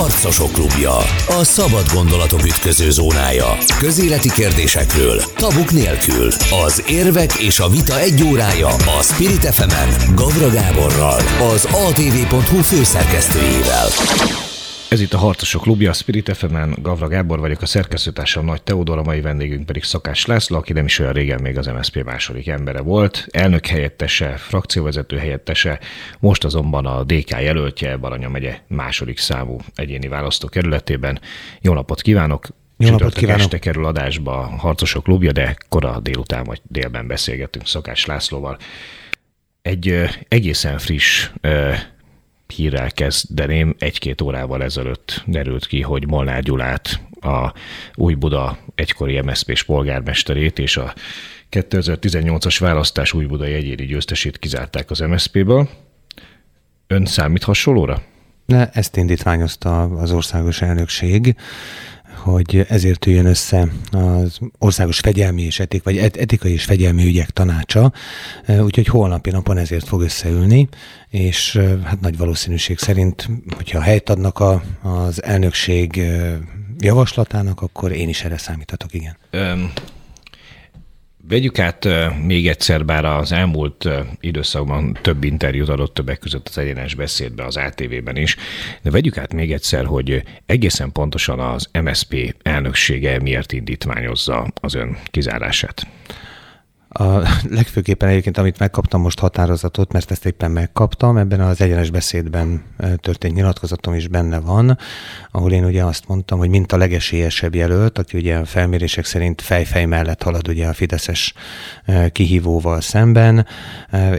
Harcosok klubja. A szabad gondolatok ütköző zónája. Közéleti kérdésekről, tabuk nélkül. Az érvek és a vita egy órája a Spirit fm Gavra Gáborral, az atv.hu főszerkesztőjével. Ez itt a Harcosok Klubja, a Spirit fm Gavra Gábor vagyok, a szerkesztőtársam Nagy Teodor, a mai vendégünk pedig Szakás László, aki nem is olyan régen még az MSZP második embere volt, elnök helyettese, frakcióvezető helyettese, most azonban a DK jelöltje Baranya megye második számú egyéni választókerületében. Jó napot kívánok! Jó napot kívánok! este kerül adásba a Harcosok Klubja, de kora délután vagy délben beszélgetünk Szakás Lászlóval. Egy egészen friss hírrel kezdeném. Egy-két órával ezelőtt derült ki, hogy Molnár Gyulát, a Új Buda egykori MSZP-s polgármesterét és a 2018-as választás Új Budai egyéni győztesét kizárták az MSZP-ből. Ön számít hasonlóra? Ezt indítványozta az országos elnökség hogy ezért üljön össze az Országos Fegyelmi és Etik, vagy Etikai és Fegyelmi Ügyek Tanácsa, úgyhogy holnapi napon ezért fog összeülni, és hát nagy valószínűség szerint, hogyha helyt adnak a, az elnökség javaslatának, akkor én is erre számíthatok, igen. Um Vegyük át még egyszer, bár az elmúlt időszakban több interjút adott többek között az egyenes beszédbe, az ATV-ben is, de vegyük át még egyszer, hogy egészen pontosan az MSP elnöksége miért indítványozza az ön kizárását. A legfőképpen egyébként, amit megkaptam most határozatot, mert ezt éppen megkaptam, ebben az egyenes beszédben történt nyilatkozatom is benne van, ahol én ugye azt mondtam, hogy mint a legesélyesebb jelölt, aki ugye a felmérések szerint fejfej mellett halad ugye a Fideszes kihívóval szemben.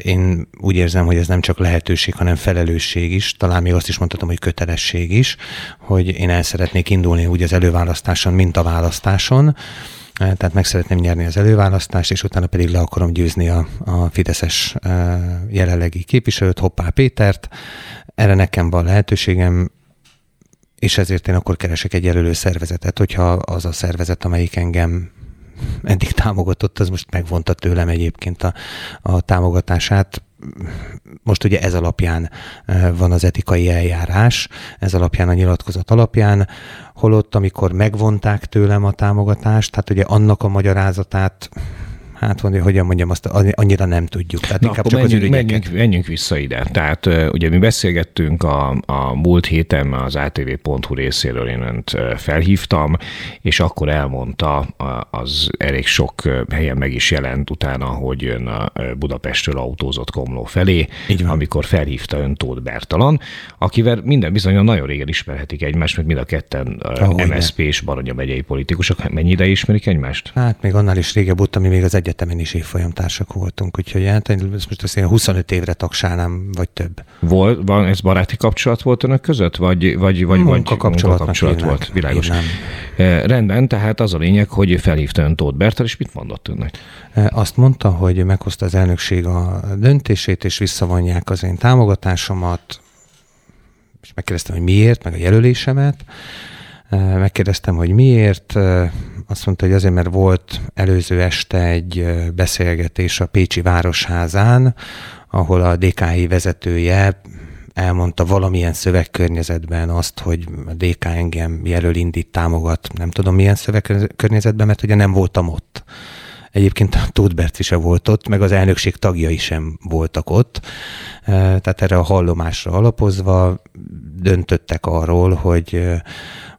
Én úgy érzem, hogy ez nem csak lehetőség, hanem felelősség is, talán még azt is mondhatom, hogy kötelesség is, hogy én el szeretnék indulni úgy az előválasztáson, mint a választáson tehát meg szeretném nyerni az előválasztást, és utána pedig le akarom győzni a, a Fideszes jelenlegi képviselőt, Hoppá Pétert. Erre nekem van lehetőségem, és ezért én akkor keresek egy jelölő szervezetet, hogyha az a szervezet, amelyik engem eddig támogatott, az most megvonta tőlem egyébként a, a támogatását. Most ugye ez alapján van az etikai eljárás, ez alapján a nyilatkozat alapján, holott amikor megvonták tőlem a támogatást, hát ugye annak a magyarázatát hát mondja, hogyan mondjam, azt annyira nem tudjuk. Tehát Na, inkább csak menjünk, az menjünk, menjünk vissza ide. Tehát ugye mi beszélgettünk a, a múlt héten az ATV.hu részéről, én önt felhívtam, és akkor elmondta, az elég sok helyen meg is jelent utána, hogy ön a Budapestről autózott Komló felé, amikor felhívta ön Tóth Bertalan, akivel minden bizonyan nagyon régen ismerhetik egymást, mert mind a ketten MSZP és Baranya megyei politikusok. Mennyi ideje ismerik egymást? Hát még annál is régebb óta, mi még az egy egyetemen is évfolyamtársak voltunk, úgyhogy hát most azt én 25 évre tagsálnám, vagy több. Volt, van, ez baráti kapcsolat volt önök között, vagy, vagy, vagy, munka kapcsolat, kapcsolat volt? Világos. E, rendben, tehát az a lényeg, hogy felhívta ön Tóth Bertel, és mit mondott önnek? E, azt mondta, hogy meghozta az elnökség a döntését, és visszavonják az én támogatásomat, és megkérdeztem, hogy miért, meg a jelölésemet, Megkérdeztem, hogy miért. Azt mondta, hogy azért, mert volt előző este egy beszélgetés a Pécsi Városházán, ahol a DKI vezetője elmondta valamilyen szövegkörnyezetben azt, hogy a DK engem jelöl, indít, támogat, nem tudom milyen szövegkörnyezetben, mert ugye nem voltam ott. Egyébként a Tóth Berci volt ott, meg az elnökség tagjai sem voltak ott. Tehát erre a hallomásra alapozva döntöttek arról, hogy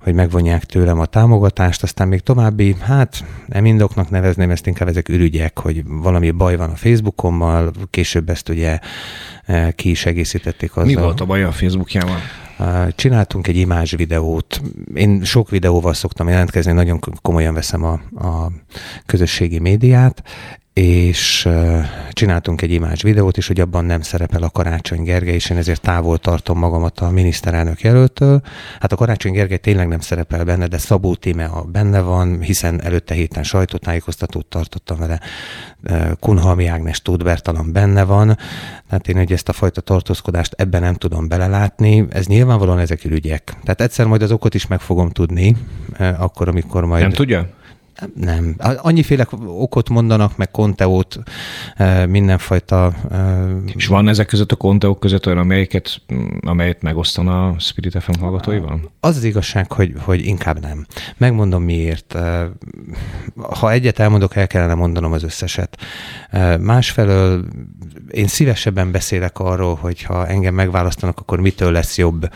hogy megvonják tőlem a támogatást, aztán még további, hát nem indoknak nevezném, ezt inkább ezek ürügyek, hogy valami baj van a Facebookommal, később ezt ugye e, ki is egészítették azzal. Mi volt a baj a Facebookjával? Csináltunk egy imázs videót. Én sok videóval szoktam jelentkezni, nagyon komolyan veszem a, a közösségi médiát, és csináltunk egy imázs videót is, hogy abban nem szerepel a Karácsony Gergely, és én ezért távol tartom magamat a miniszterelnök jelöltől. Hát a Karácsony Gergely tényleg nem szerepel benne, de Szabó Tíme benne van, hiszen előtte héten sajtótájékoztatót tartottam vele, Kunhalmi Ágnes Tudbertalan benne van, tehát én hogy ezt a fajta tartózkodást ebben nem tudom belelátni, ez nyilvánvalóan ezek ügyek. Tehát egyszer majd az okot is meg fogom tudni, akkor, amikor majd... Nem tudja? Nem. Annyiféle okot mondanak, meg konteót, mindenfajta... És van ezek között a konteók között olyan, amelyeket, amelyet megosztana a Spirit FM hallgatóival? Az az igazság, hogy, hogy inkább nem. Megmondom miért. Ha egyet elmondok, el kellene mondanom az összeset. Másfelől én szívesebben beszélek arról, hogy ha engem megválasztanak, akkor mitől lesz jobb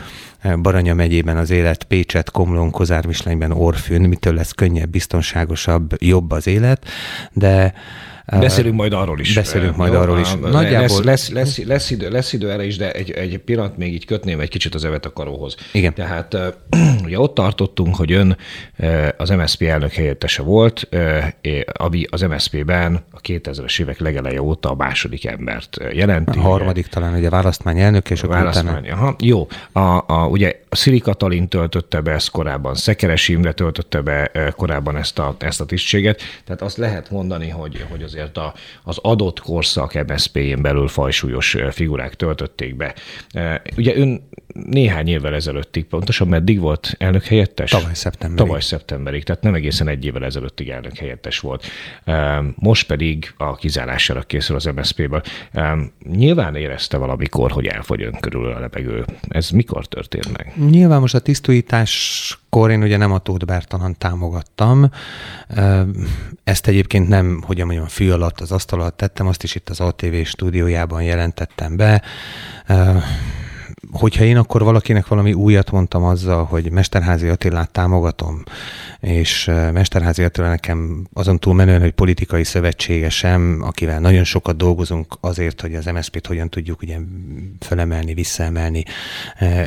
Baranya megyében az élet, Pécset, Komlón, Kozármislenyben, Orfűn, mitől lesz könnyebb, biztonságosabb, jobb az élet, de Beszélünk majd arról is. Beszélünk majd Jó, arról is. Nagyjából... Lesz, lesz, lesz, lesz, idő, lesz idő erre is, de egy, egy pillanat még így kötném egy kicsit az evet a karóhoz. Igen. Tehát ugye ott tartottunk, hogy ön az MSZP elnök helyettese volt, ami az MSZP-ben a 2000-es évek legeleje óta a második embert jelenti. A harmadik talán ugye választmány elnök, és a választmány. Aha, jó. A, a, ugye a Szili Katalin töltötte be ezt korábban, Szekeres Imre töltötte be korábban ezt a, ezt a tisztséget, tehát azt lehet mondani, hogy, hogy az azért a, az adott korszak MSZP-n belül fajsúlyos figurák töltötték be. Ugye ön néhány évvel ezelőttig, pontosan meddig volt elnök helyettes? Tavaly szeptemberig. Tavaly szeptemberig, tehát nem egészen egy évvel ezelőttig elnök helyettes volt. Most pedig a kizárására készül az MSZP-ből. Nyilván érezte valamikor, hogy elfogy ön körül a levegő. Ez mikor történt meg? Nyilván most a tisztújításkor én ugye nem a Tóth Bertalan támogattam. Ezt egyébként nem, hogy mondjam, fű alatt, az asztal alatt tettem, azt is itt az ATV stúdiójában jelentettem be hogyha én akkor valakinek valami újat mondtam azzal, hogy Mesterházi Attilát támogatom, és Mesterházi Attila nekem azon túl menően, hogy politikai szövetségesem, akivel nagyon sokat dolgozunk azért, hogy az MSZP-t hogyan tudjuk ugye fölemelni, visszaemelni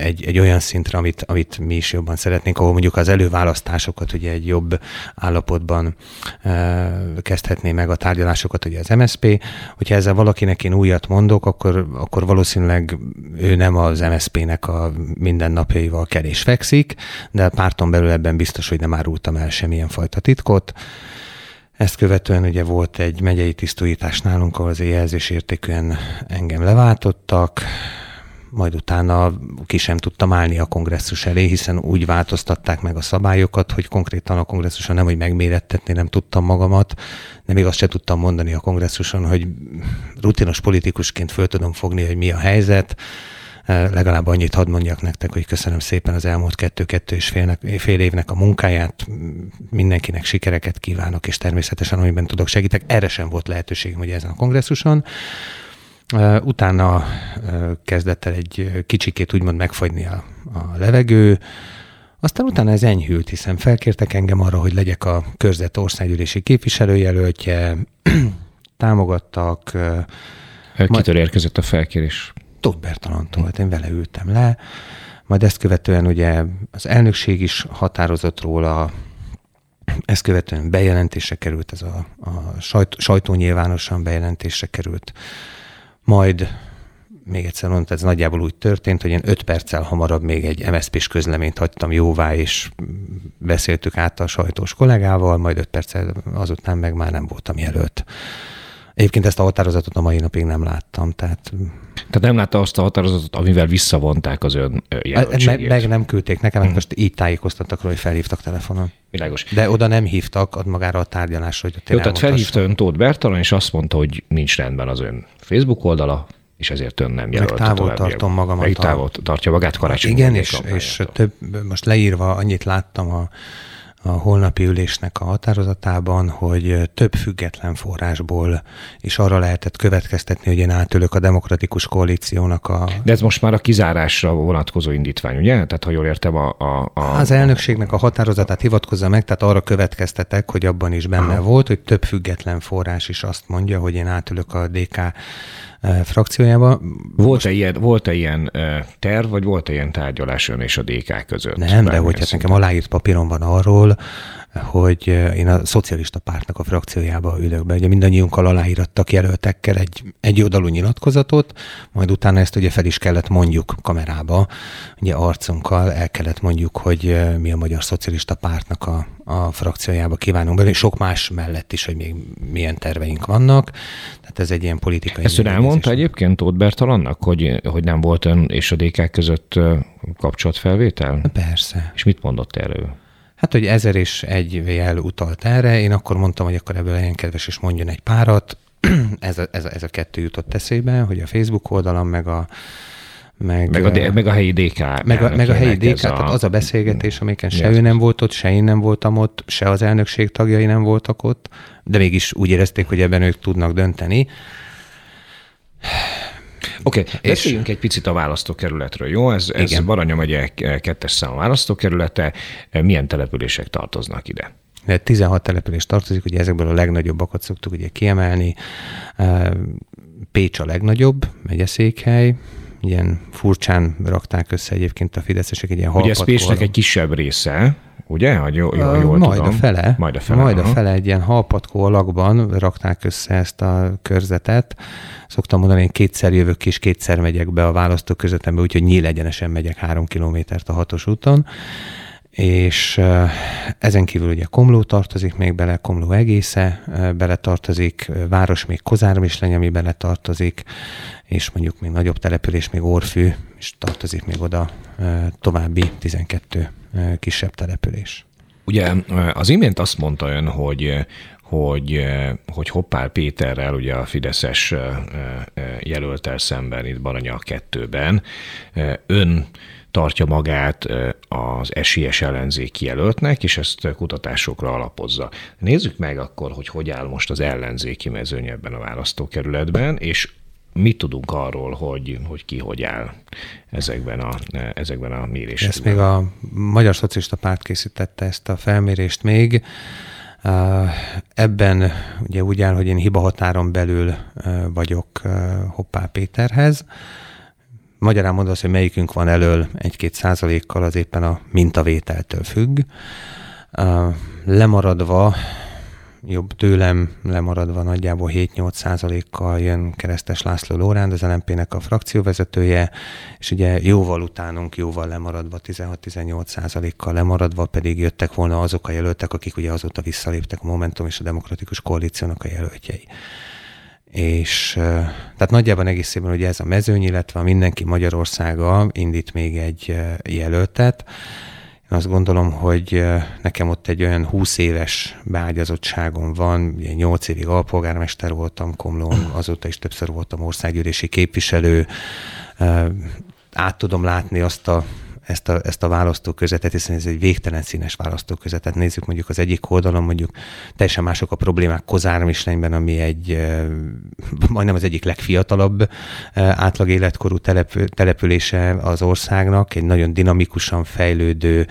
egy, egy olyan szintre, amit, amit mi is jobban szeretnénk, ahol mondjuk az előválasztásokat ugye egy jobb állapotban kezdhetné meg a tárgyalásokat ugye az MSZP. Hogyha ezzel valakinek én újat mondok, akkor, akkor valószínűleg ő nem az MSZP-nek a mindennapjaival kell és fekszik, de párton belül ebben biztos, hogy nem árultam el semmilyen fajta titkot. Ezt követően ugye volt egy megyei tisztújítás nálunk, ahol az jelzés értékűen engem leváltottak, majd utána ki sem tudtam állni a kongresszus elé, hiszen úgy változtatták meg a szabályokat, hogy konkrétan a kongresszuson nem, hogy megmérettetni nem tudtam magamat, de még azt se tudtam mondani a kongresszuson, hogy rutinos politikusként föl tudom fogni, hogy mi a helyzet, legalább annyit hadd mondjak nektek, hogy köszönöm szépen az elmúlt kettő-kettő és félnek, fél évnek a munkáját, mindenkinek sikereket kívánok, és természetesen amiben tudok segítek. Erre sem volt lehetőségem, hogy ezen a kongresszuson. Utána kezdett el egy kicsikét úgymond megfagyni a, a levegő, aztán utána ez enyhült, hiszen felkértek engem arra, hogy legyek a körzet országgyűlési képviselőjelöltje, támogattak. Kitől majd... érkezett a felkérés? Tóth Bertalantól, hát én vele ültem le, majd ezt követően ugye az elnökség is határozott róla, ezt követően bejelentése került, ez a, a sajt, sajtó nyilvánosan bejelentése került, majd még egyszer mondtam, ez nagyjából úgy történt, hogy én öt perccel hamarabb még egy MSZP-s közleményt hagytam jóvá, és beszéltük át a sajtós kollégával, majd öt perccel azután meg már nem voltam jelölt. Egyébként ezt a határozatot a mai napig nem láttam, tehát... Tehát nem látta azt a határozatot, amivel visszavonták az ön jelöltségét? Meg, meg nem küldték nekem, hmm. most így tájékoztattak hogy felhívtak telefonon. Világos. De oda nem hívtak ad magára a tárgyalásra, hogy Jó, tehát felhívta ön Tóth Bertalan, és azt mondta, hogy nincs rendben az ön Facebook oldala, és ezért ön nem jelölt. Meg távol tartom magamat. Meg távol tartja magát karácsony. Igen, és, és több, most leírva annyit láttam a a holnapi ülésnek a határozatában, hogy több független forrásból is arra lehetett következtetni, hogy én átülök a demokratikus koalíciónak a... De ez most már a kizárásra vonatkozó indítvány, ugye? Tehát ha jól értem a... a, a... Az elnökségnek a határozatát hivatkozza meg, tehát arra következtetek, hogy abban is benne Aha. volt, hogy több független forrás is azt mondja, hogy én átülök a DK frakciójába. Volt-e ilyen, volt-e ilyen terv, vagy volt-e ilyen tárgyalás ön és a DK között? Nem, de hogy hát nekem aláírt papíron van arról, hogy én a szocialista pártnak a frakciójába ülök be. Ugye mindannyiunkkal aláírattak jelöltekkel egy, egy oldalú nyilatkozatot, majd utána ezt ugye fel is kellett mondjuk kamerába, ugye arcunkkal el kellett mondjuk, hogy mi a Magyar Szocialista Pártnak a, a frakciójába kívánunk belőle, és sok más mellett is, hogy még milyen terveink vannak. Tehát ez egy ilyen politikai... Ezt ön elmondta egyébként Tóth Bertalannak, hogy, hogy nem volt ön és a DK között kapcsolatfelvétel? Persze. És mit mondott erről? Hát, hogy ezer és egy jel utalt erre, én akkor mondtam, hogy akkor ebből legyen kedves, és mondjon egy párat. ez, a, ez, a, ez a kettő jutott eszébe, hogy a Facebook oldalam, meg a meg, meg, a, meg a helyi DK. Meg a, meg a helyi DK, a... tehát az a beszélgetés, amiken se ő nem volt ott, se én nem voltam ott, se az elnökség tagjai nem voltak ott, de mégis úgy érezték, hogy ebben ők tudnak dönteni. Oké, okay, beszéljünk egy picit a választókerületről, jó? Ez, ez Baranya megye kettes szám választókerülete. Milyen települések tartoznak ide? 16 település tartozik, ugye ezekből a legnagyobbakat szoktuk ugye kiemelni. Pécs a legnagyobb megyeszékhely, ilyen furcsán rakták össze egyébként a fideszesek egy ilyen Ugye ez Pécsnek egy kisebb része, ugye? Ha jól, jól, jól majd tudom. a fele. Majd a fele. Majd a fele egy ilyen halpatkó alakban rakták össze ezt a körzetet. Szoktam mondani, én kétszer jövök és kétszer megyek be a választókörzetembe, úgyhogy nyíl egyenesen megyek három kilométert a hatos úton és ezen kívül ugye Komló tartozik még bele, Komló egésze bele tartozik, város még Kozárm is lenni, ami bele tartozik, és mondjuk még nagyobb település, még Orfű, és tartozik még oda további 12 kisebb település. Ugye az imént azt mondta ön, hogy hogy, hogy Hoppál Péterrel, ugye a Fideszes jelöltel szemben itt Baranya 2-ben ön tartja magát az esélyes ellenzéki jelöltnek, és ezt kutatásokra alapozza. Nézzük meg akkor, hogy hogy áll most az ellenzéki mezőny ebben a választókerületben, és mit tudunk arról, hogy, hogy ki hogy áll ezekben a, ezekben a mérésekben. Ezt még a Magyar Szocialista Párt készítette ezt a felmérést még. Ebben ugye úgy áll, hogy én hibahatáron belül vagyok Hoppá Péterhez, Magyarán mondva hogy melyikünk van elől egy-két százalékkal, az éppen a mintavételtől függ. Lemaradva, jobb tőlem lemaradva nagyjából 7-8 százalékkal jön Keresztes László Lóránd, az LNP-nek a frakcióvezetője, és ugye jóval utánunk, jóval lemaradva, 16-18 százalékkal lemaradva pedig jöttek volna azok a jelöltek, akik ugye azóta visszaléptek a Momentum és a Demokratikus Koalíciónak a jelöltjei és tehát nagyjában egészében ugye ez a mezőny, illetve Mindenki Magyarországa indít még egy jelöltet. Én azt gondolom, hogy nekem ott egy olyan 20 éves beágyazottságom van, ugye 8 évig alpolgármester voltam Komlón, azóta is többször voltam országgyűlési képviselő, át tudom látni azt a ezt a, ezt a választóközetet, hiszen ez egy végtelen színes választóközetet. Nézzük mondjuk az egyik oldalon, mondjuk teljesen mások a problémák Kozármislenyben, ami egy majdnem az egyik legfiatalabb átlag életkorú telep, települése az országnak, egy nagyon dinamikusan fejlődő,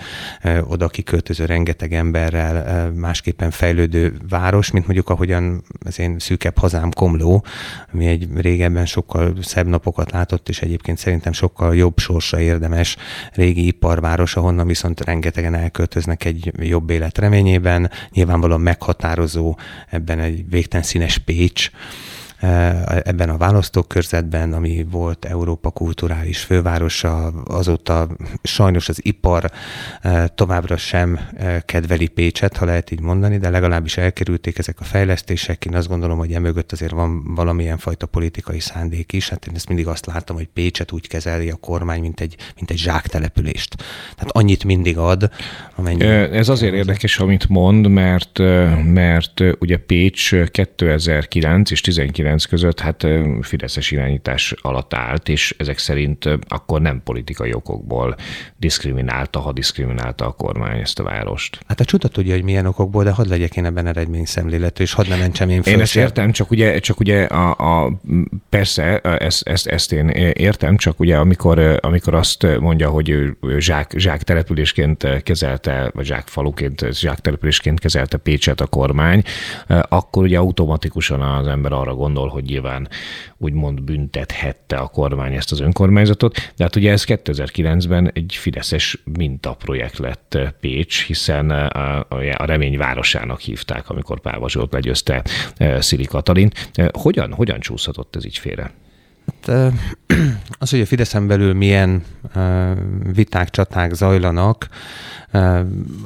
oda kiköltöző rengeteg emberrel másképpen fejlődő város, mint mondjuk ahogyan az én szűkebb hazám Komló, ami egy régebben sokkal szebb napokat látott, és egyébként szerintem sokkal jobb sorsa érdemes régi iparváros, ahonnan viszont rengetegen elköltöznek egy jobb élet reményében. Nyilvánvalóan meghatározó ebben egy végtelen színes Pécs, ebben a választókörzetben, ami volt Európa kulturális fővárosa, azóta sajnos az ipar eh, továbbra sem eh, kedveli Pécset, ha lehet így mondani, de legalábbis elkerülték ezek a fejlesztések. Én azt gondolom, hogy emögött azért van valamilyen fajta politikai szándék is. Hát én ezt mindig azt látom, hogy Pécset úgy kezeli a kormány, mint egy, mint egy zsáktelepülést. Tehát annyit mindig ad, amennyi. Ez azért érdekes, amit mond, mert, mert ugye Pécs 2009 és 19 2009 között hát Fideszes irányítás alatt állt, és ezek szerint akkor nem politikai okokból diszkriminálta, ha diszkriminálta a kormány ezt a várost. Hát a csuda tudja, hogy milyen okokból, de hadd legyek én ebben eredményszemléletű, és hadd ne mentsem én föl. Én ezt értem, csak ugye, csak ugye a, a persze, ezt, ezt, ezt én értem, csak ugye amikor, amikor azt mondja, hogy zsák, zsák településként kezelte, vagy zsák faluként, zsák településként kezelte Pécset a kormány, akkor ugye automatikusan az ember arra gondol, gondol, hogy nyilván úgymond büntethette a kormány ezt az önkormányzatot, de hát ugye ez 2009-ben egy fideszes mintaprojekt lett Pécs, hiszen a, a remény városának hívták, amikor Páva Zsolt legyőzte e, Szili Katalint. Hogyan, hogyan csúszhatott ez így félre? Hát, az, hogy a Fideszen belül milyen viták, csaták zajlanak,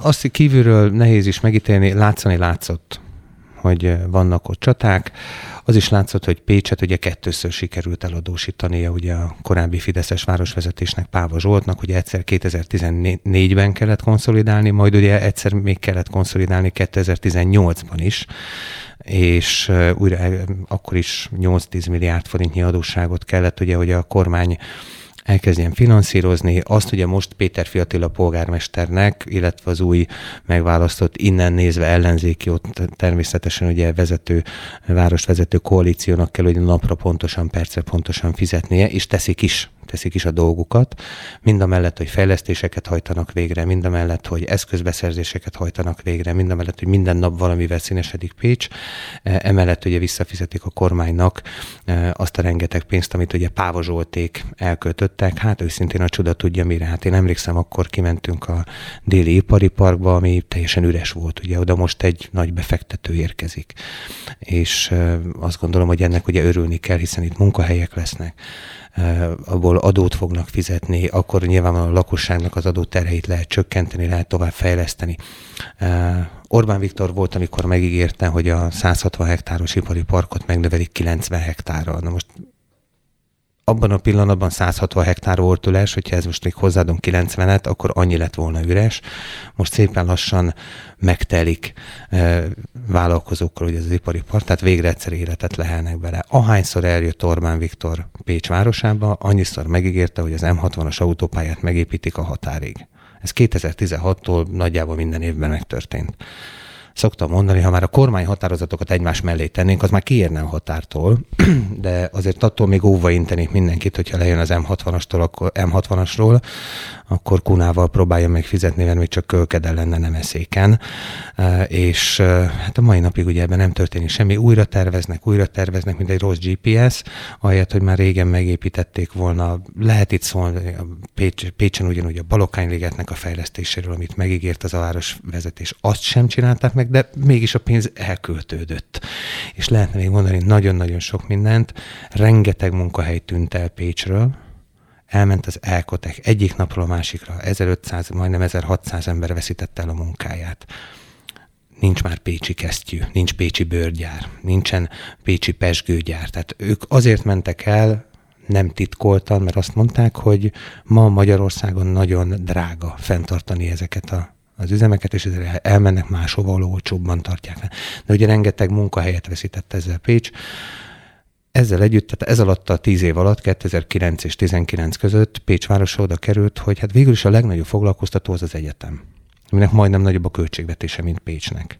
azt kívülről nehéz is megítélni, látszani látszott hogy vannak ott csaták. Az is látszott, hogy Pécset ugye kettőször sikerült eladósítania ugye a korábbi Fideszes városvezetésnek Páva Zsoltnak, ugye egyszer 2014-ben kellett konszolidálni, majd ugye egyszer még kellett konszolidálni 2018-ban is és újra akkor is 8-10 milliárd forintnyi adósságot kellett, ugye, hogy a kormány elkezdjen finanszírozni. Azt ugye most Péter Fiatila polgármesternek, illetve az új megválasztott innen nézve ellenzéki, ott természetesen ugye vezető, városvezető koalíciónak kell, hogy napra pontosan, percre pontosan fizetnie, és teszik is teszik is a dolgukat, mind a mellett, hogy fejlesztéseket hajtanak végre, mind a mellett, hogy eszközbeszerzéseket hajtanak végre, mind a mellett, hogy minden nap valamivel színesedik Pécs, e, emellett ugye visszafizetik a kormánynak e, azt a rengeteg pénzt, amit ugye pávozsolték, elköltöttek, hát őszintén a csuda tudja mire. Hát én emlékszem, akkor kimentünk a déli ipari parkba, ami teljesen üres volt, ugye oda most egy nagy befektető érkezik. És e, azt gondolom, hogy ennek ugye örülni kell, hiszen itt munkahelyek lesznek abból adót fognak fizetni, akkor nyilvánvalóan a lakosságnak az adóterheit lehet csökkenteni, lehet tovább fejleszteni. Orbán Viktor volt, amikor megígérte, hogy a 160 hektáros ipari parkot megnövelik 90 hektárra. Na most abban a pillanatban 160 hektár volt üres, hogyha ez most még hozzáadom 90-et, akkor annyi lett volna üres. Most szépen lassan megtelik e, vállalkozókkal hogy ez az ipari park, tehát végre egyszer életet lehelnek bele. Ahányszor eljött Orbán Viktor Pécs városába, annyiszor megígérte, hogy az M60-as autópályát megépítik a határig. Ez 2016-tól nagyjából minden évben megtörtént szoktam mondani, ha már a kormány határozatokat egymás mellé tennénk, az már kiérne a határtól, de azért attól még óva intenék mindenkit, hogyha lejön az M60-astól, akkor M60-asról, akkor kunával próbálja meg fizetni, mert még csak kölkedel lenne nem eszéken. És hát a mai napig ugye ebben nem történik semmi. Újra terveznek, újra terveznek, mint egy rossz GPS, ahelyett, hogy már régen megépítették volna. Lehet itt szólni a Pécs, Pécsen ugyanúgy a Balokányligetnek a fejlesztéséről, amit megígért az a városvezetés. Azt sem csinálták meg, de mégis a pénz elköltődött. És lehetne még mondani nagyon-nagyon sok mindent. Rengeteg munkahely tűnt el Pécsről, elment az Elkotek egyik napról a másikra, 1500, majdnem 1600 ember veszítette el a munkáját. Nincs már pécsi kesztyű, nincs pécsi bőrgyár, nincsen pécsi pesgőgyár. Tehát ők azért mentek el, nem titkoltan, mert azt mondták, hogy ma Magyarországon nagyon drága fenntartani ezeket a az üzemeket, és ezért elmennek máshova, ahol olcsóbban tartják De ugye rengeteg munkahelyet veszített ezzel Pécs. Ezzel együtt, tehát ez alatt a tíz év alatt, 2009 és 19 között Pécs városa oda került, hogy hát végül is a legnagyobb foglalkoztató az az egyetem, aminek majdnem nagyobb a költségvetése, mint Pécsnek.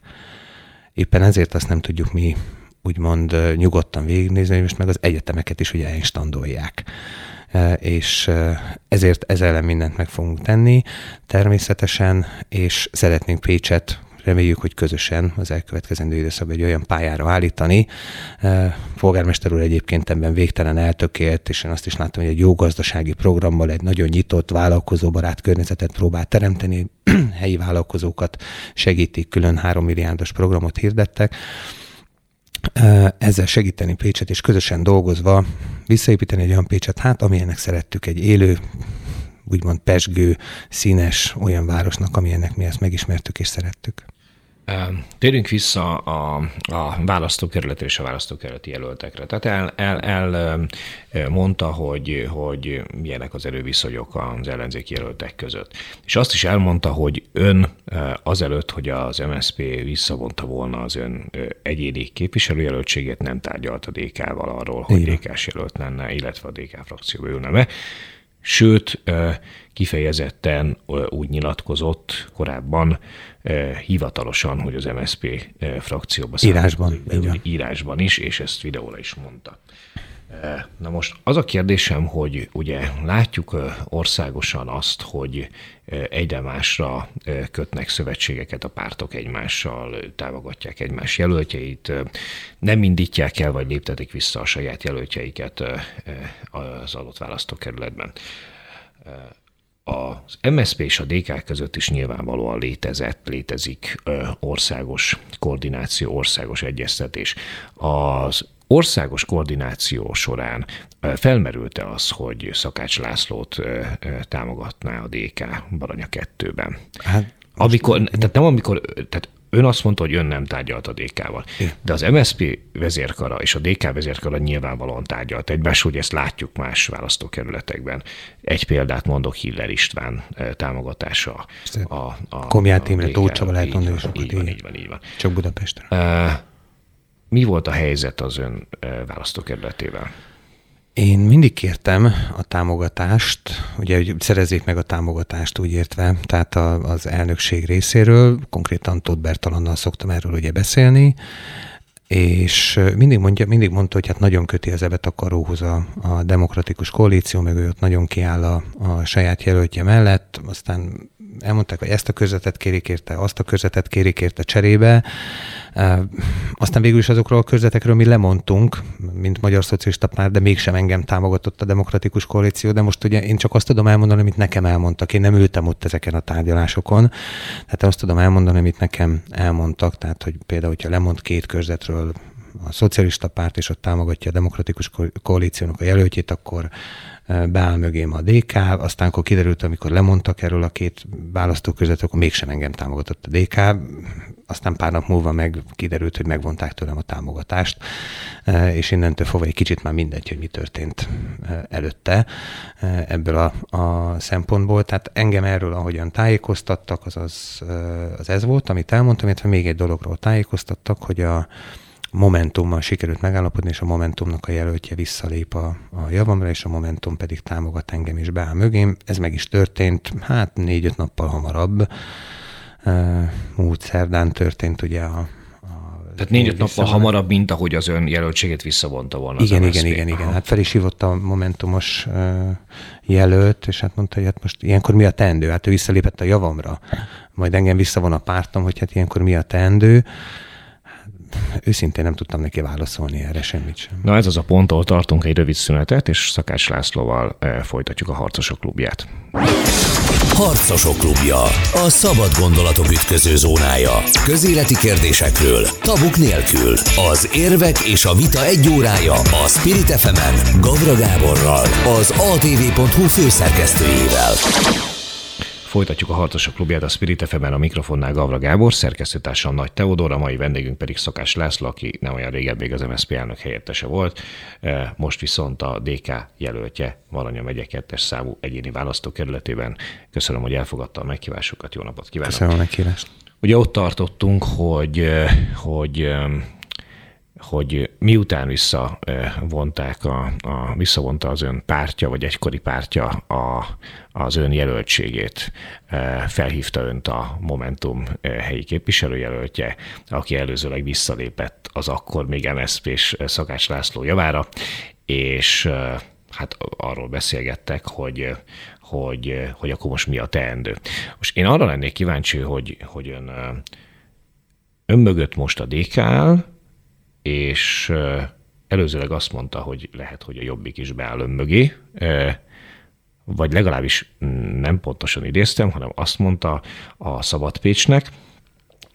Éppen ezért azt nem tudjuk mi úgymond nyugodtan végignézni, hogy most meg az egyetemeket is ugye elstandolják és ezért ez ellen mindent meg fogunk tenni természetesen, és szeretnénk Pécset reméljük, hogy közösen az elkövetkezendő időszakban egy olyan pályára állítani. Polgármester úr egyébként ebben végtelen eltökélt, és én azt is láttam, hogy egy jó gazdasági programmal egy nagyon nyitott, vállalkozóbarát környezetet próbál teremteni, helyi vállalkozókat segítik, külön három milliárdos programot hirdettek ezzel segíteni Pécset, és közösen dolgozva visszaépíteni egy olyan Pécset, hát amilyennek szerettük, egy élő, úgymond pesgő, színes olyan városnak, amilyennek mi ezt megismertük és szerettük. Térjünk vissza a, a választókerületre és a választókerületi jelöltekre. Tehát el, el, el mondta, hogy, hogy milyenek az erőviszonyok az ellenzéki jelöltek között. És azt is elmondta, hogy ön azelőtt, hogy az MSZP visszavonta volna az ön egyéni képviselőjelöltségét, nem tárgyalt a DK-val arról, hogy DK-s jelölt lenne, illetve a DK frakcióba ülne be sőt, kifejezetten úgy nyilatkozott korábban hivatalosan, hogy az MSP frakcióba írásban, írásban is, és ezt videóra is mondta. Na most az a kérdésem, hogy ugye látjuk országosan azt, hogy egyre másra kötnek szövetségeket a pártok egymással, támogatják egymás jelöltjeit, nem indítják el, vagy léptetik vissza a saját jelöltjeiket az adott választókerületben. Az MSZP és a DK között is nyilvánvalóan létezett, létezik országos koordináció, országos egyeztetés. Az országos koordináció során felmerült-e az, hogy Szakács Lászlót támogatná a DK Baranya 2-ben? Hát, amikor, tehát nem amikor, tehát ön azt mondta, hogy ön nem tárgyalt a DK-val. De az MSP vezérkara és a DK vezérkara nyilvánvalóan tárgyalt egymás, hogy ezt látjuk más választókerületekben. Egy példát mondok, Hiller István támogatása. A, a, Komját Imre, Tócsaba lehet mondani, így, így, van, így van, így van. Csak Budapestre. Mi volt a helyzet az ön választókerületével? Én mindig kértem a támogatást, ugye, hogy szerezzék meg a támogatást úgy értve, tehát a, az elnökség részéről, konkrétan Tóth Bertalannal szoktam erről ugye beszélni, és mindig, mondja, mindig mondta, hogy hát nagyon köti az ebet a karóhoz a, a demokratikus koalíció, meg ő ott nagyon kiáll a, a saját jelöltje mellett, aztán elmondták, hogy ezt a körzetet kérik érte, azt a körzetet kérik érte cserébe. Aztán végül is azokról a körzetekről mi lemondtunk, mint Magyar Szocialista Párt, de mégsem engem támogatott a demokratikus koalíció, de most ugye én csak azt tudom elmondani, amit nekem elmondtak. Én nem ültem ott ezeken a tárgyalásokon, tehát azt tudom elmondani, amit nekem elmondtak, tehát hogy például, hogyha lemond két körzetről a szocialista párt, és ott támogatja a demokratikus koalíciónak a jelöltjét, akkor beáll mögém a DK, aztán akkor kiderült, amikor lemondtak erről a két választóközött, akkor mégsem engem támogatott a DK, aztán pár nap múlva meg kiderült, hogy megvonták tőlem a támogatást, és innentől fogva egy kicsit már mindegy, hogy mi történt előtte ebből a, a szempontból. Tehát engem erről, ahogyan tájékoztattak, az, az, az ez volt, amit elmondtam, illetve még egy dologról tájékoztattak, hogy a, Momentummal sikerült megállapodni, és a Momentumnak a jelöltje visszalép a, a javamra, és a Momentum pedig támogat engem is beáll mögém. Ez meg is történt, hát négy-öt nappal hamarabb. Múlt szerdán történt ugye a, tehát négy-öt nappal hamarabb, mint ahogy az ön jelöltségét visszavonta volna. Igen, igen, igen, igen. Hát fel is hívott a Momentumos jelölt, és hát mondta, hogy hát most ilyenkor mi a teendő? Hát ő visszalépett a javamra, majd engem visszavon a pártom, hogy hát ilyenkor mi a teendő őszintén nem tudtam neki válaszolni erre semmit sem. Na ez az a pont, ahol tartunk egy rövid szünetet, és Szakács Lászlóval eh, folytatjuk a Harcosok klubját. Harcosok klubja. A szabad gondolatok ütköző zónája. Közéleti kérdésekről, tabuk nélkül. Az érvek és a vita egy órája a Spirit fm Gavra Gáborral, az atv.hu főszerkesztőjével. Folytatjuk a Harcosok klubját a Spirit fm a mikrofonnál Gavra Gábor, szerkesztőtársam Nagy Teodor, a mai vendégünk pedig Szakás László, aki nem olyan régen még az MSZP elnök helyettese volt, e, most viszont a DK jelöltje Maranya megye 2 számú egyéni választókerületében. Köszönöm, hogy elfogadta a meghívásokat, jó napot kívánok! Köszönöm a meghívást! Ugye ott tartottunk, hogy, e, hogy e, hogy miután visszavonták a, a, visszavonta az ön pártja, vagy egykori pártja a, az ön jelöltségét, e, felhívta önt a Momentum e, helyi képviselőjelöltje, aki előzőleg visszalépett az akkor még MSZP-s Szakács László javára, és e, hát arról beszélgettek, hogy, hogy, hogy akkor most mi a teendő. Most én arra lennék kíváncsi, hogy, hogy ön, ön mögött most a DK áll, és előzőleg azt mondta, hogy lehet, hogy a Jobbik is beáll ön mögé, vagy legalábbis nem pontosan idéztem, hanem azt mondta a Szabad Pécsnek,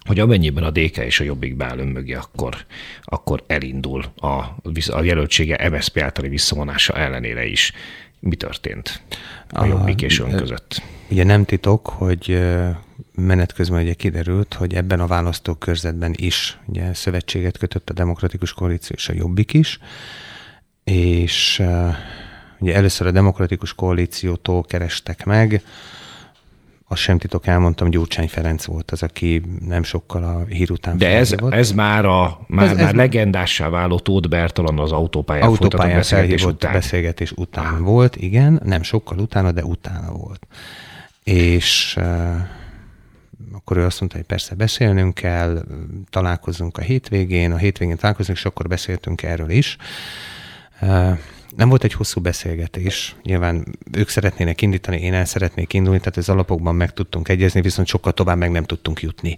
hogy amennyiben a DK és a Jobbik beáll mögé, akkor, akkor elindul a, a jelöltsége MSZP általi visszavonása ellenére is. Mi történt a Jobbik és ön között? Ugye nem titok, hogy menet közben ugye kiderült, hogy ebben a választókörzetben is ugye szövetséget kötött a Demokratikus Koalíció és a Jobbik is, és ugye először a Demokratikus Koalíciótól kerestek meg, azt sem titok elmondtam, Gyurcsány Ferenc volt az, aki nem sokkal a hír után De ez, ez már a már, ez, már ez legendássá váló Tóth Bertalan az autópályán, autópályán beszélgetés után. beszélgetés után ah. volt, igen, nem sokkal utána, de utána volt. És uh, akkor ő azt mondta, hogy persze beszélnünk kell, találkozunk a hétvégén, a hétvégén találkozunk, és akkor beszéltünk erről is. Uh, nem volt egy hosszú beszélgetés. Nyilván ők szeretnének indítani, én el szeretnék indulni, tehát az alapokban meg tudtunk egyezni, viszont sokkal tovább meg nem tudtunk jutni.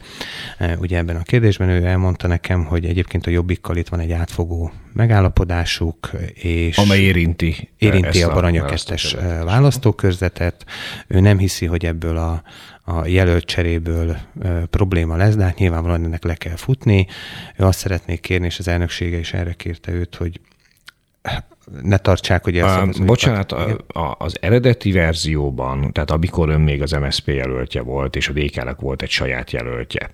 E, ugye ebben a kérdésben ő elmondta nekem, hogy egyébként a Jobbikkal itt van egy átfogó megállapodásuk, és amely érinti, érinti a Baranya 2 választókörzetet. Ő nem hiszi, hogy ebből a, a jelölt cseréből e, probléma lesz, de hát nyilvánvalóan ennek le kell futni. Ő azt szeretnék kérni, és az elnöksége is erre kérte őt, hogy ne tartsák ugye a, Bocsánat, a, a, az eredeti verzióban, tehát amikor ön még az MSZP jelöltje volt, és a DK-nak volt egy saját jelöltje,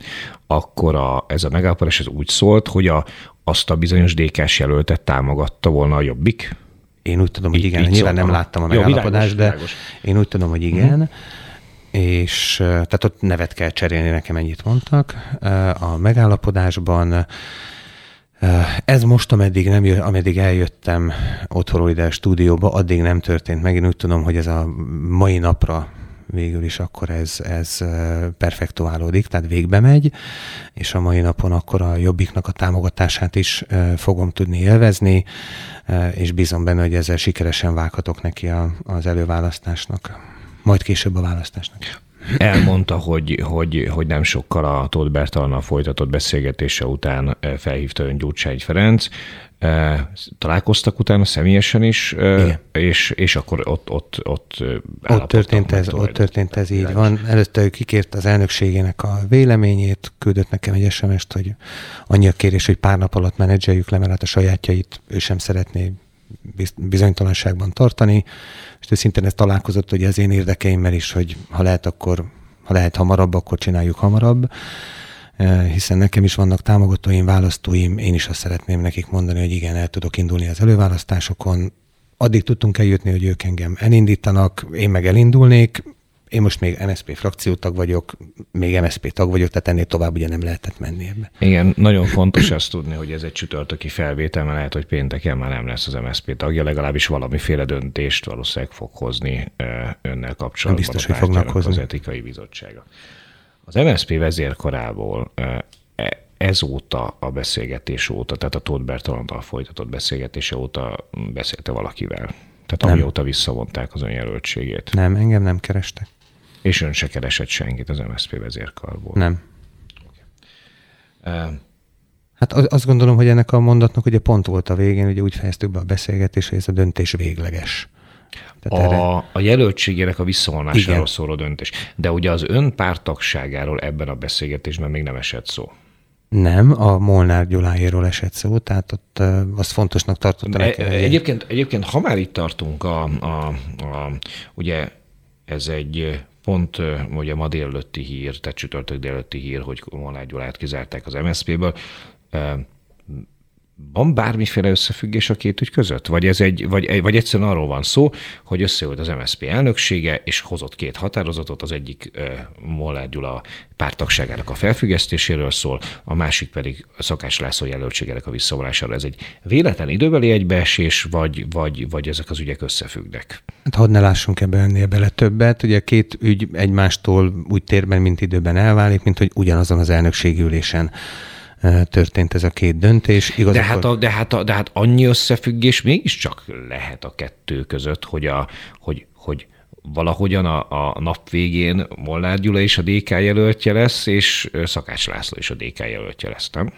akkor a, ez a megállapodás ez úgy szólt, hogy a, azt a bizonyos DK-s jelöltet támogatta volna a Jobbik? Én úgy tudom, hogy igen. Nyilván nem láttam a megállapodást, de világos. én úgy tudom, hogy igen. Mm és tehát ott nevet kell cserélni, nekem ennyit mondtak. A megállapodásban ez most, ameddig, nem jö, ameddig eljöttem otthonról ide a stúdióba, addig nem történt meg. Én úgy tudom, hogy ez a mai napra végül is akkor ez, ez perfektuálódik, tehát végbe megy, és a mai napon akkor a Jobbiknak a támogatását is fogom tudni élvezni, és bízom benne, hogy ezzel sikeresen vághatok neki az előválasztásnak majd később a választásnak. Elmondta, hogy, hogy, hogy nem sokkal a Tóth Bertalannal folytatott beszélgetése után eh, felhívta ön Gyurcsány Ferenc, eh, találkoztak utána személyesen is, eh, Igen. és, és akkor ott ott ott, ott történt ez, ott történt ez így van. Előtte ő kikért az elnökségének a véleményét, küldött nekem egy SMS-t, hogy annyi a kérés, hogy pár nap alatt menedzseljük le, mert hát a sajátjait ő sem szeretné bizonytalanságban tartani, és őszintén ez találkozott hogy az én érdekeimmel is, hogy ha lehet, akkor ha lehet hamarabb, akkor csináljuk hamarabb, e, hiszen nekem is vannak támogatóim, választóim, én is azt szeretném nekik mondani, hogy igen, el tudok indulni az előválasztásokon, addig tudtunk eljutni, hogy ők engem elindítanak, én meg elindulnék, én most még MSZP frakciótag vagyok, még MSZP tag vagyok, tehát ennél tovább ugye nem lehetett menni ebbe. Igen, nagyon fontos azt tudni, hogy ez egy csütörtöki felvétel, mert lehet, hogy pénteken már nem lesz az MSZP tagja, legalábbis valamiféle döntést valószínűleg fog hozni önnel kapcsolatban. Biztos, hogy fognak hozni. Az etikai bizottsága. Az MSZP vezérkarából e, ezóta a beszélgetés óta, tehát a Tóth Bertalanddal folytatott beszélgetése óta beszélte valakivel? Tehát nem. amióta visszavonták az önjelöltségét. Nem, engem nem kerestek. És ön se keresett senkit az MSZP vezérkarból? Nem. Okay. Uh, hát azt gondolom, hogy ennek a mondatnak ugye pont volt a végén, ugye úgy fejeztük be a beszélgetést, hogy ez a döntés végleges. Tehát a, erre... a jelöltségének a visszavonásáról szóló döntés. De ugye az ön pártagságáról ebben a beszélgetésben még nem esett szó. Nem, a Molnár Gyuláéról esett szó, tehát ott azt fontosnak tartottam. E, egyébként, egyébként, ha már itt tartunk, a, a, a, ugye ez egy pont ugye ma délelőtti hír, tehát csütörtök délelőtti hír, hogy Molnár Gyulát kizárták az MSZP-ből. Van bármiféle összefüggés a két ügy között? Vagy, ez egy, vagy, vagy egyszerűen arról van szó, hogy összeült az MSZP elnöksége, és hozott két határozatot, az egyik Molnár Gyula pártagságának a felfüggesztéséről szól, a másik pedig Szakás László jelöltségének a visszavonására. Ez egy véletlen időbeli egybeesés, vagy, vagy, vagy ezek az ügyek összefüggnek? Hát hadd ne lássunk ebbe ennél bele többet. Ugye a két ügy egymástól úgy térben, mint időben elválik, mint hogy ugyanazon az elnökségi ülésen történt ez a két döntés. Igaz, de, hát a, de, hát a, de hát annyi összefüggés mégiscsak lehet a kettő között, hogy, a, hogy, hogy valahogyan a, a nap végén Molnár Gyula is a DK jelöltje lesz, és Szakács László is a DK jelöltje lesz, nem?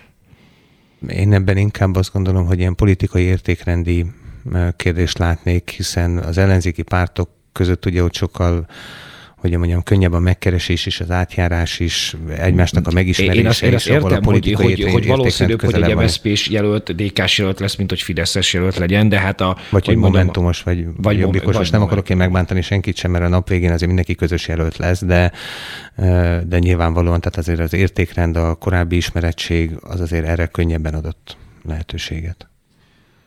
Én ebben inkább azt gondolom, hogy ilyen politikai értékrendi kérdést látnék, hiszen az ellenzéki pártok között ugye ott sokkal hogy mondjam, könnyebb a megkeresés is, az átjárás is, egymásnak a megismerése. Én azt, én azt értem, a hogy, hogy, hogy valószínűbb, hogy egy MSZP-s jelölt, DK-s jelölt lesz, mint hogy Fideszes jelölt legyen, de hát a... Vagy hogy Momentumos, vagy, vagy jobbikos, most nem akarok én megbántani senkit sem, mert a nap végén azért mindenki közös jelölt lesz, de, de nyilvánvalóan, tehát azért az értékrend, a korábbi ismerettség az azért erre könnyebben adott lehetőséget.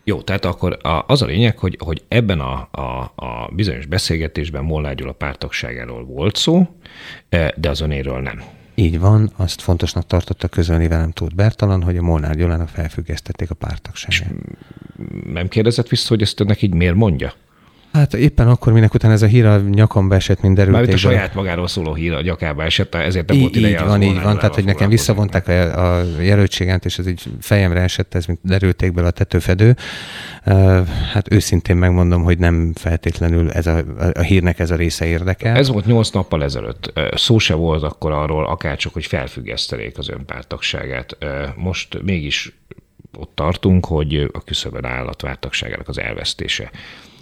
Jó, tehát akkor az a lényeg, hogy, hogy ebben a, a, a bizonyos beszélgetésben Molnár Gyula pártagságáról volt szó, e, de az önéről nem. Így van, azt fontosnak tartotta közölni velem Tóth Bertalan, hogy a Molnár Gyulának felfüggesztették a pártagságát. Nem kérdezett vissza, hogy ezt önnek így miért mondja? Hát éppen akkor, minek után ez a hír a nyakamba esett, mint derült. Mármint a saját magáról szóló hír a nyakába esett, ezért nem volt ideje Így van, így van, tehát hogy nekem visszavonták a, a jelöltséget, és ez így fejemre esett, ez mint derültékből a tetőfedő. Hát őszintén megmondom, hogy nem feltétlenül ez a, a hírnek ez a része érdekel. Ez volt nyolc nappal ezelőtt. Szó se volt akkor arról, akárcsak, hogy felfüggesztelék az önpártagságát. Most mégis ott tartunk, hogy a küszöbön áll a az elvesztése.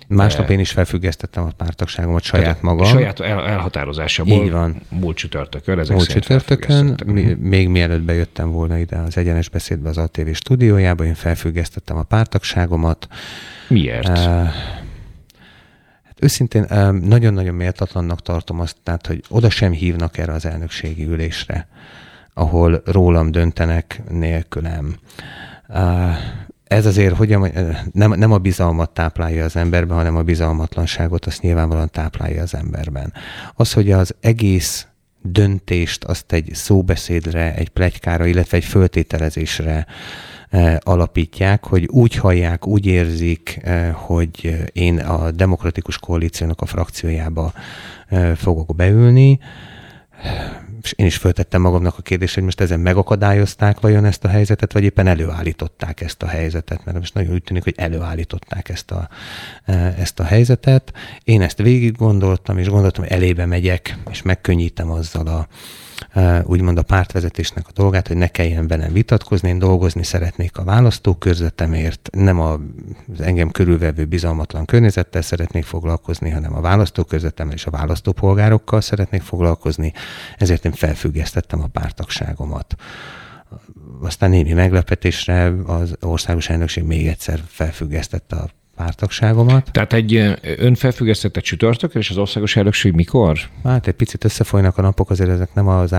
Másnap én is felfüggesztettem a pártagságomat saját magam. Saját el, elhatározásából. Így van. Múlt csütörtökön. Ezek múlt csütörtökön, még mielőtt bejöttem volna ide az egyenes beszédbe az ATV stúdiójába, én felfüggesztettem a pártagságomat. Miért? Uh, Őszintén nagyon-nagyon méltatlannak tartom azt, tehát, hogy oda sem hívnak erre az elnökségi ülésre, ahol rólam döntenek nélkülem. Ez azért, hogy nem, nem a bizalmat táplálja az emberben, hanem a bizalmatlanságot, azt nyilvánvalóan táplálja az emberben. Az, hogy az egész döntést azt egy szóbeszédre, egy plegykára, illetve egy föltételezésre E, alapítják, hogy úgy hallják, úgy érzik, e, hogy én a demokratikus koalíciónak a frakciójába fogok beülni, és én is föltettem magamnak a kérdést, hogy most ezen megakadályozták vajon ezt a helyzetet, vagy éppen előállították ezt a helyzetet, mert most nagyon úgy tűnik, hogy előállították ezt a, ezt a helyzetet. Én ezt végig gondoltam, és gondoltam, hogy elébe megyek, és megkönnyítem azzal a, úgymond a pártvezetésnek a dolgát, hogy ne kelljen velem vitatkozni, én dolgozni szeretnék a választókörzetemért, nem az engem körülvevő bizalmatlan környezettel szeretnék foglalkozni, hanem a választókörzetemmel és a választópolgárokkal szeretnék foglalkozni, ezért én felfüggesztettem a pártagságomat. Aztán némi meglepetésre az országos elnökség még egyszer felfüggesztette a pártagságomat. Tehát egy ön felfüggesztette csütörtökön, és az országos elnökség mikor? Hát egy picit összefolynak a napok, azért ezek nem az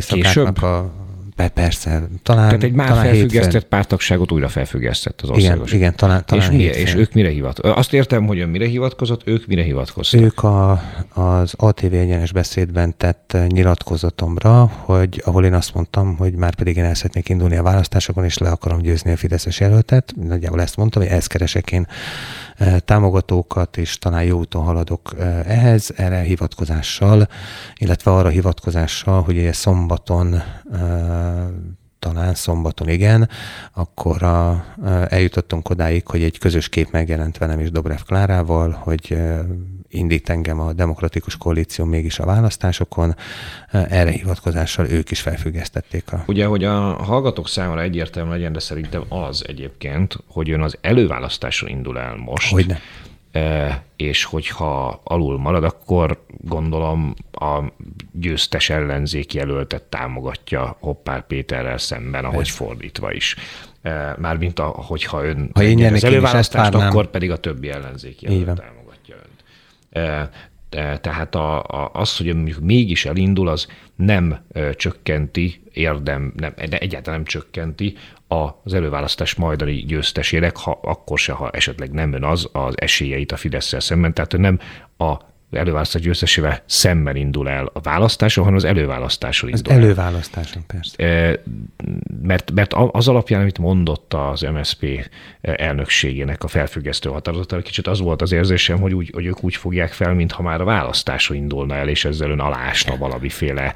szakáknak a Be, persze, talán Tehát egy már talán felfüggesztett hétfőn. pártagságot újra felfüggesztett az országos. Igen, igen talán, talán és, mi, és ők mire hivatkozott? Azt értem, hogy ön mire hivatkozott, ők mire hivatkoztak? Ők a, az ATV egyenes beszédben tett nyilatkozatomra, hogy ahol én azt mondtam, hogy már pedig én el szeretnék indulni a választásokon, és le akarom győzni a Fideszes jelöltet. Nagyjából ezt mondtam, hogy ezt keresek én támogatókat, és talán jó úton haladok eh, ehhez, erre hivatkozással, illetve arra hivatkozással, hogy ugye szombaton eh, talán szombaton igen, akkor a, eljutottunk odáig, hogy egy közös kép megjelent velem és Dobrev Klárával, hogy indít engem a demokratikus koalíció mégis a választásokon. Erre hivatkozással ők is felfüggesztették a... Ugye, hogy a hallgatók számára egyértelmű legyen, de szerintem az egyébként, hogy ön az előválasztáson indul el most. Hogyne és hogyha alul marad, akkor gondolom a győztes ellenzék jelöltet támogatja Hoppár Péterrel szemben, ahogy Persze. fordítva is. Mármint, a, hogyha ön ha én az előválasztást, akkor pedig a többi ellenzék jelölt támogatja önt. Tehát a, a, az, hogy mondjuk mégis elindul, az nem csökkenti érdem, nem, egyáltalán nem csökkenti az előválasztás majdani győztesének, ha akkor se, ha esetleg nem ön az, az esélyeit a fidesz szemben. Tehát nem a előválasztás győztesével szemben indul el a választáson, hanem az előválasztáson indul az előválasztáson, persze. E, mert, mert az alapján, amit mondott az MSP elnökségének a felfüggesztő határozata, kicsit az volt az érzésem, hogy, úgy, hogy ők úgy fogják fel, mintha már a választáson indulna el, és ezzel ön alásna valamiféle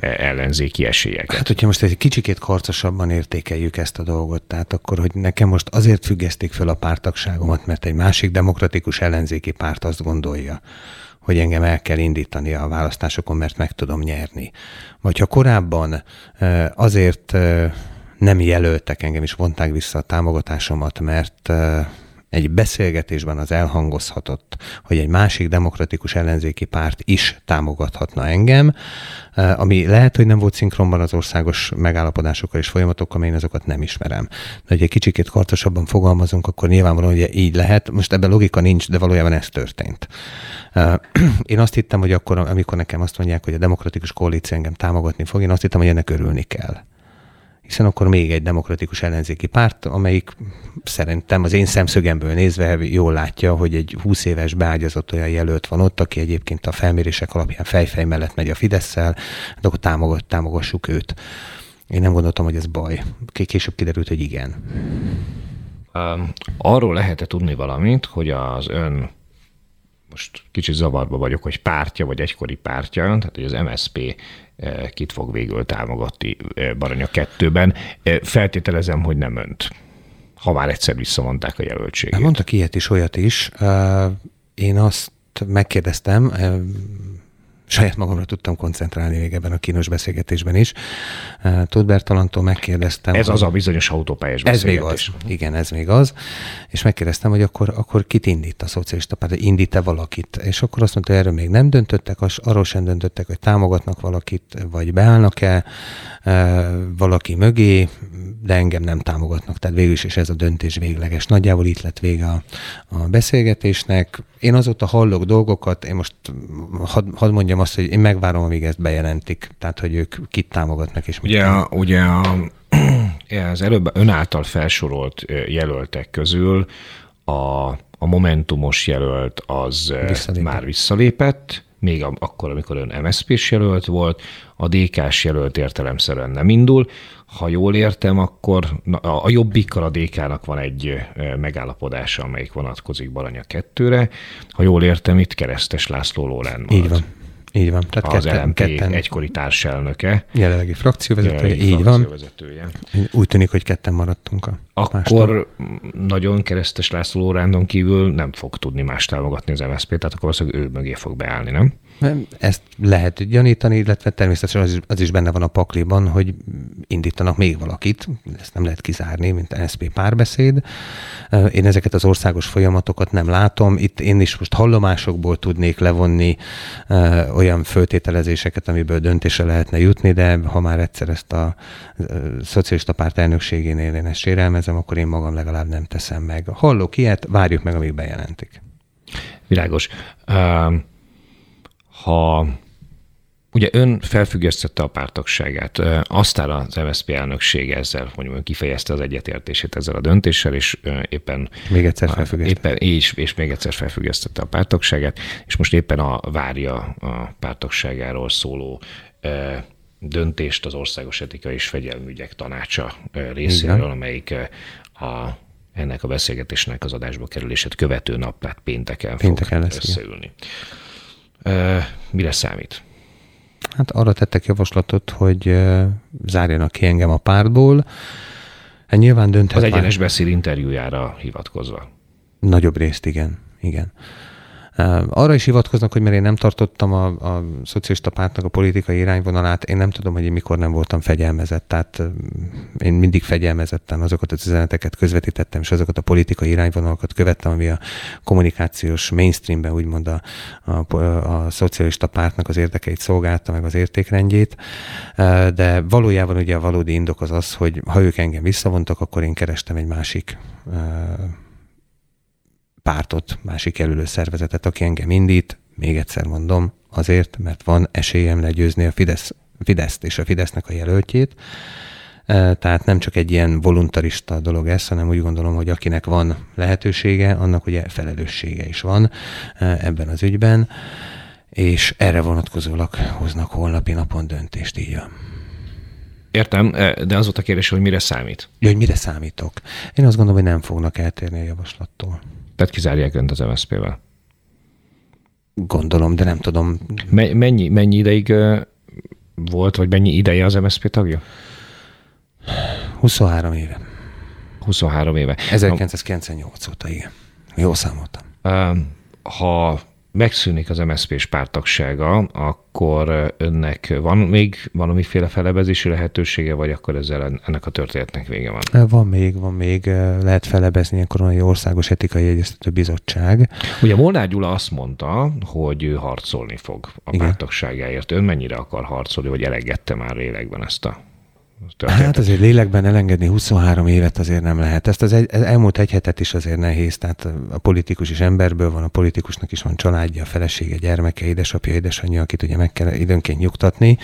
ellenzéki esélyeket. Hát, hogyha most egy kicsikét karcosabban értékeljük ezt a dolgot, tehát akkor, hogy nekem most azért függesztik fel a pártagságomat, mert egy másik demokratikus ellenzéki párt azt gondolja, hogy engem el kell indítani a választásokon, mert meg tudom nyerni. Vagy ha korábban azért nem jelöltek engem, is vonták vissza a támogatásomat, mert egy beszélgetésben az elhangozhatott, hogy egy másik demokratikus ellenzéki párt is támogathatna engem, eh, ami lehet, hogy nem volt szinkronban az országos megállapodásokkal és folyamatokkal, mert én azokat nem ismerem. De hogy egy kicsikét kartosabban fogalmazunk, akkor nyilvánvalóan hogy így lehet. Most ebben logika nincs, de valójában ez történt. Eh, én azt hittem, hogy akkor, amikor nekem azt mondják, hogy a demokratikus koalíció engem támogatni fog, én azt hittem, hogy ennek örülni kell hiszen akkor még egy demokratikus ellenzéki párt, amelyik szerintem az én szemszögemből nézve jól látja, hogy egy 20 éves beágyazott olyan jelölt van ott, aki egyébként a felmérések alapján fejfej mellett megy a Fidesz-szel, hát akkor támogat, támogassuk őt. Én nem gondoltam, hogy ez baj. Később kiderült, hogy igen. Arról lehet tudni valamit, hogy az ön most kicsit zavarba vagyok, hogy pártja, vagy egykori pártja, tehát hogy az MSP kit fog végül támogatni eh, Baranya kettőben. Eh, feltételezem, hogy nem önt, ha már egyszer visszamondták a jelöltséget. Mondtak ilyet is, olyat is. Én azt megkérdeztem, saját magamra tudtam koncentrálni még ebben a kínos beszélgetésben is. Tud Bertalantól megkérdeztem. Ez az a bizonyos autópályás Ez még az. Igen, ez még az. És megkérdeztem, hogy akkor, akkor kit indít a szocialista párt, indít-e valakit? És akkor azt mondta, hogy erről még nem döntöttek, arról sem döntöttek, hogy támogatnak valakit, vagy beállnak-e valaki mögé, de engem nem támogatnak. Tehát végül is ez a döntés végleges. Nagyjából itt lett vége a, a beszélgetésnek. Én azóta hallok dolgokat, én most hadd had mondjam azt, hogy én megvárom, amíg ezt bejelentik. Tehát, hogy ők kit támogatnak és mit Ugye, a, ugye a, az előbb ön által felsorolt jelöltek közül a, a Momentumos jelölt az visszalépett. már visszalépett, még akkor, amikor ön MSZP-s jelölt volt, a DK-s jelölt értelemszerűen nem indul. Ha jól értem, akkor a jobbikkal a DK-nak van egy megállapodása, amelyik vonatkozik Baranya kettőre. Ha jól értem, itt Keresztes László Lólán volt. Így van. Így van. Tehát az ketten, LMP ketten, egykori társelnöke. Jelenlegi frakcióvezetője, jelenlegi így frakcióvezetője. van. Úgy tűnik, hogy ketten maradtunk a Akkor nagyon keresztes László Lórándon kívül nem fog tudni más támogatni az MSZP, tehát akkor valószínűleg ő mögé fog beállni, nem? Ezt lehet gyanítani, illetve természetesen az is, az is benne van a pakliban, hogy indítanak még valakit, ezt nem lehet kizárni, mint NSZP párbeszéd. Én ezeket az országos folyamatokat nem látom. Itt én is most hallomásokból tudnék levonni olyan föltételezéseket, amiből döntése lehetne jutni, de ha már egyszer ezt a szocialista párt elnökségénél én ezt sérelmezem, akkor én magam legalább nem teszem meg. Hallok ilyet, várjuk meg, amíg bejelentik. Világos. Uh ha Ugye ön felfüggesztette a pártagságát, aztán az MSZP elnökség ezzel, mondjuk kifejezte az egyetértését ezzel a döntéssel, és éppen... Még egyszer felfüggesztette. Éppen, és, és még egyszer felfüggesztette a pártagságát, és most éppen a várja a pártagságáról szóló döntést az Országos Etika és Fegyelmügyek Tanácsa részéről, Igen. amelyik a, ennek a beszélgetésnek az adásba kerülését követő nap, tehát pénteken, pénteken fog lesz, összeülni. Igen. Mire számít? Hát arra tettek javaslatot, hogy zárjanak ki engem a pártból. Hát nyilván dönthet Az egyenes már... beszél interjújára hivatkozva. Nagyobb részt, igen. igen. Arra is hivatkoznak, hogy mert én nem tartottam a, a szocialista pártnak a politikai irányvonalát, én nem tudom, hogy én mikor nem voltam fegyelmezett. Tehát én mindig fegyelmezetten azokat az üzeneteket közvetítettem, és azokat a politikai irányvonalakat követtem, ami a kommunikációs mainstreamben úgymond a, a, a szocialista pártnak az érdekeit szolgálta, meg az értékrendjét. De valójában ugye a valódi indok az az, hogy ha ők engem visszavontak, akkor én kerestem egy másik pártot, másik jelölő szervezetet, aki engem indít, még egyszer mondom, azért, mert van esélyem legyőzni a Fidesz, Fideszt és a Fidesznek a jelöltjét. E, tehát nem csak egy ilyen voluntarista dolog ez, hanem úgy gondolom, hogy akinek van lehetősége, annak ugye felelőssége is van e, ebben az ügyben, és erre vonatkozólag hoznak holnapi napon döntést, így. Értem, e, de az volt a kérdés, hogy mire számít? Ja, hogy mire számítok? Én azt gondolom, hogy nem fognak eltérni a javaslattól. Tehát kizárják önt az MSZP-vel. Gondolom, de nem tudom. Me- mennyi, mennyi ideig volt, vagy mennyi ideje az MSZP tagja? 23 éve. 23 éve. 1998 óta, igen. Jó számoltam. Ha megszűnik az MSZP-s pártagsága, akkor önnek van még valamiféle felebezési lehetősége, vagy akkor ezzel ennek a történetnek vége van? Van még, van még. Lehet felebezni a Koronai Országos Etikai Egyeztető Bizottság. Ugye Molnár Gyula azt mondta, hogy ő harcolni fog a Igen. pártagságáért. Ön mennyire akar harcolni, vagy elegette már lélekben ezt a Hát azért lélekben elengedni 23 évet azért nem lehet. Ezt az egy, elmúlt egy hetet is azért nehéz. Tehát a politikus is emberből van, a politikusnak is van családja, felesége, gyermeke, édesapja, édesanyja, akit ugye meg kell időnként nyugtatni.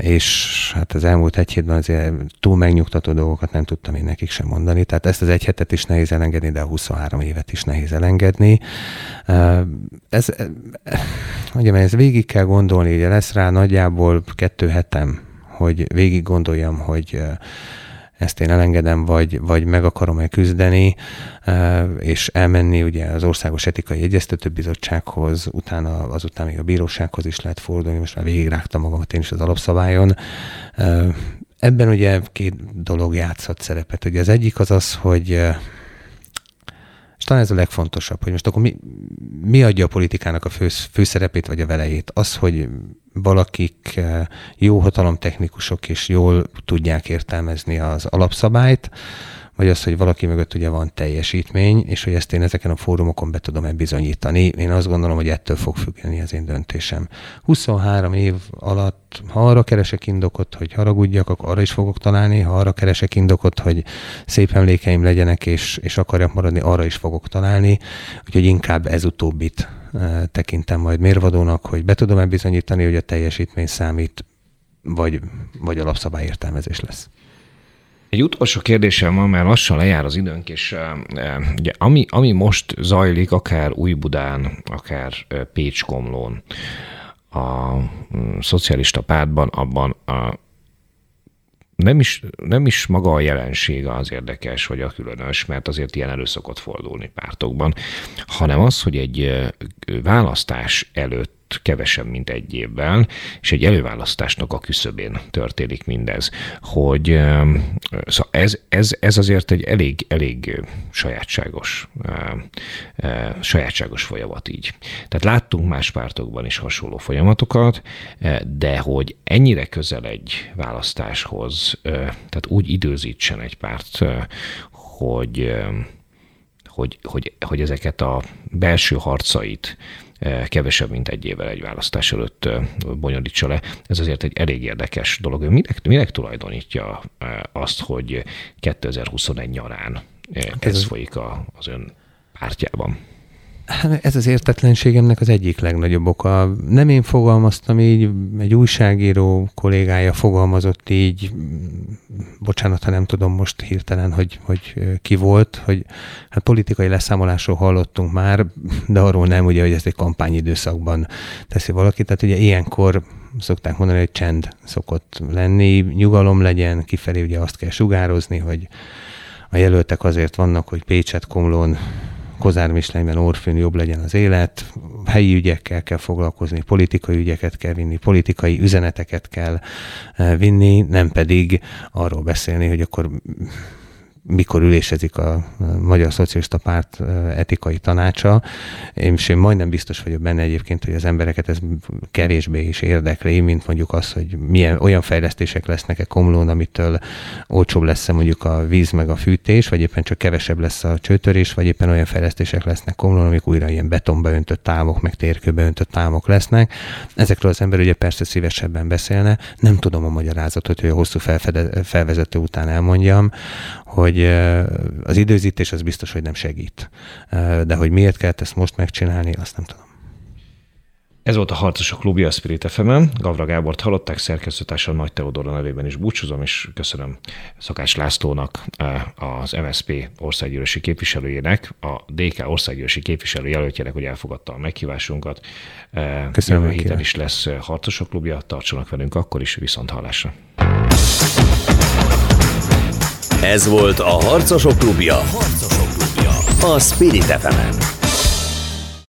És hát az elmúlt egy hétben azért túl megnyugtató dolgokat nem tudtam én nekik sem mondani. Tehát ezt az egy hetet is nehéz elengedni, de a 23 évet is nehéz elengedni. Ez, mondjam, ez végig kell gondolni, ugye lesz rá nagyjából kettő hetem hogy végig gondoljam, hogy ezt én elengedem, vagy, vagy meg akarom-e küzdeni, és elmenni ugye az Országos Etikai Egyeztető Bizottsághoz, utána azután még a bírósághoz is lehet fordulni, most már végigrágtam magamat én is az alapszabályon. Ebben ugye két dolog játszhat szerepet. Ugye az egyik az az, hogy talán ez a legfontosabb, hogy most akkor mi, mi adja a politikának a fő, főszerepét vagy a velejét? Az, hogy valakik eh, jó hatalomtechnikusok és jól tudják értelmezni az alapszabályt, vagy az, hogy valaki mögött ugye van teljesítmény, és hogy ezt én ezeken a fórumokon be tudom-e bizonyítani. Én azt gondolom, hogy ettől fog függeni az én döntésem. 23 év alatt, ha arra keresek indokot, hogy haragudjak, akkor arra is fogok találni, ha arra keresek indokot, hogy szép emlékeim legyenek, és, és akarjak maradni, arra is fogok találni. Úgyhogy inkább ez utóbbit eh, tekintem majd mérvadónak, hogy be tudom-e bizonyítani, hogy a teljesítmény számít, vagy, vagy alapszabályértelmezés lesz. Egy utolsó kérdésem van, mert lassan lejár az időnk, és ugye, ami, ami most zajlik, akár Újbudán, akár Pécskomlón, a mm, szocialista pártban, abban a, nem is, nem is maga a jelensége az érdekes, vagy a különös, mert azért ilyen elő szokott fordulni pártokban, hanem az, hogy egy választás előtt kevesebb, mint egy évvel, és egy előválasztásnak a küszöbén történik mindez, hogy szóval ez, ez, ez azért egy elég, elég sajátságos, sajátságos folyamat így. Tehát láttunk más pártokban is hasonló folyamatokat, de hogy ennyire közel egy választáshoz, tehát úgy időzítsen egy párt, hogy hogy, hogy, hogy ezeket a belső harcait kevesebb, mint egy évvel egy választás előtt bonyolítsa le. Ez azért egy elég érdekes dolog. Ő minek, minek tulajdonítja azt, hogy 2021 nyarán ez, ez folyik a, az ön pártjában? Hát ez az értetlenségemnek az egyik legnagyobb oka. Nem én fogalmaztam így, egy újságíró kollégája fogalmazott így, bocsánat, ha nem tudom most hirtelen, hogy, hogy ki volt, hogy hát politikai leszámolásról hallottunk már, de arról nem, ugye, hogy ezt egy kampányidőszakban teszi valaki. Tehát ugye ilyenkor szokták mondani, hogy csend szokott lenni, nyugalom legyen, kifelé ugye azt kell sugározni, hogy a jelöltek azért vannak, hogy Pécset, Komlón Kozár Mislenyben, Orfűn jobb legyen az élet, helyi ügyekkel kell foglalkozni, politikai ügyeket kell vinni, politikai üzeneteket kell eh, vinni, nem pedig arról beszélni, hogy akkor mikor ülésezik a Magyar Szocialista Párt etikai tanácsa, és én majdnem biztos vagyok benne egyébként, hogy az embereket ez kevésbé is érdekli, mint mondjuk az, hogy milyen olyan fejlesztések lesznek-e Komlón, amitől olcsóbb lesz mondjuk a víz meg a fűtés, vagy éppen csak kevesebb lesz a csőtörés, vagy éppen olyan fejlesztések lesznek Komlón, amik újra ilyen betonba öntött távok, meg térkőbe öntött távok lesznek. Ezekről az ember ugye persze szívesebben beszélne. Nem tudom a magyarázatot, hogy a hosszú felfede, felvezető után elmondjam, hogy az időzítés az biztos, hogy nem segít. De hogy miért kellett ezt most megcsinálni, azt nem tudom. Ez volt a Harcosok Klubja a Spirit fm Gavra Gábort hallották, szerkesztőtársa Nagy Teodora nevében is búcsúzom, és köszönöm Szakás Lászlónak, az MSP országgyűlési képviselőjének, a DK országgyűlési képviselő jelöltjének, hogy elfogadta a meghívásunkat. Köszönöm. Jövő héten is lesz Harcosok Klubja, tartsanak velünk akkor is, viszont hallásra. Ez volt a Harcosok Klubja. Harcosok Klubja. A Spirit fm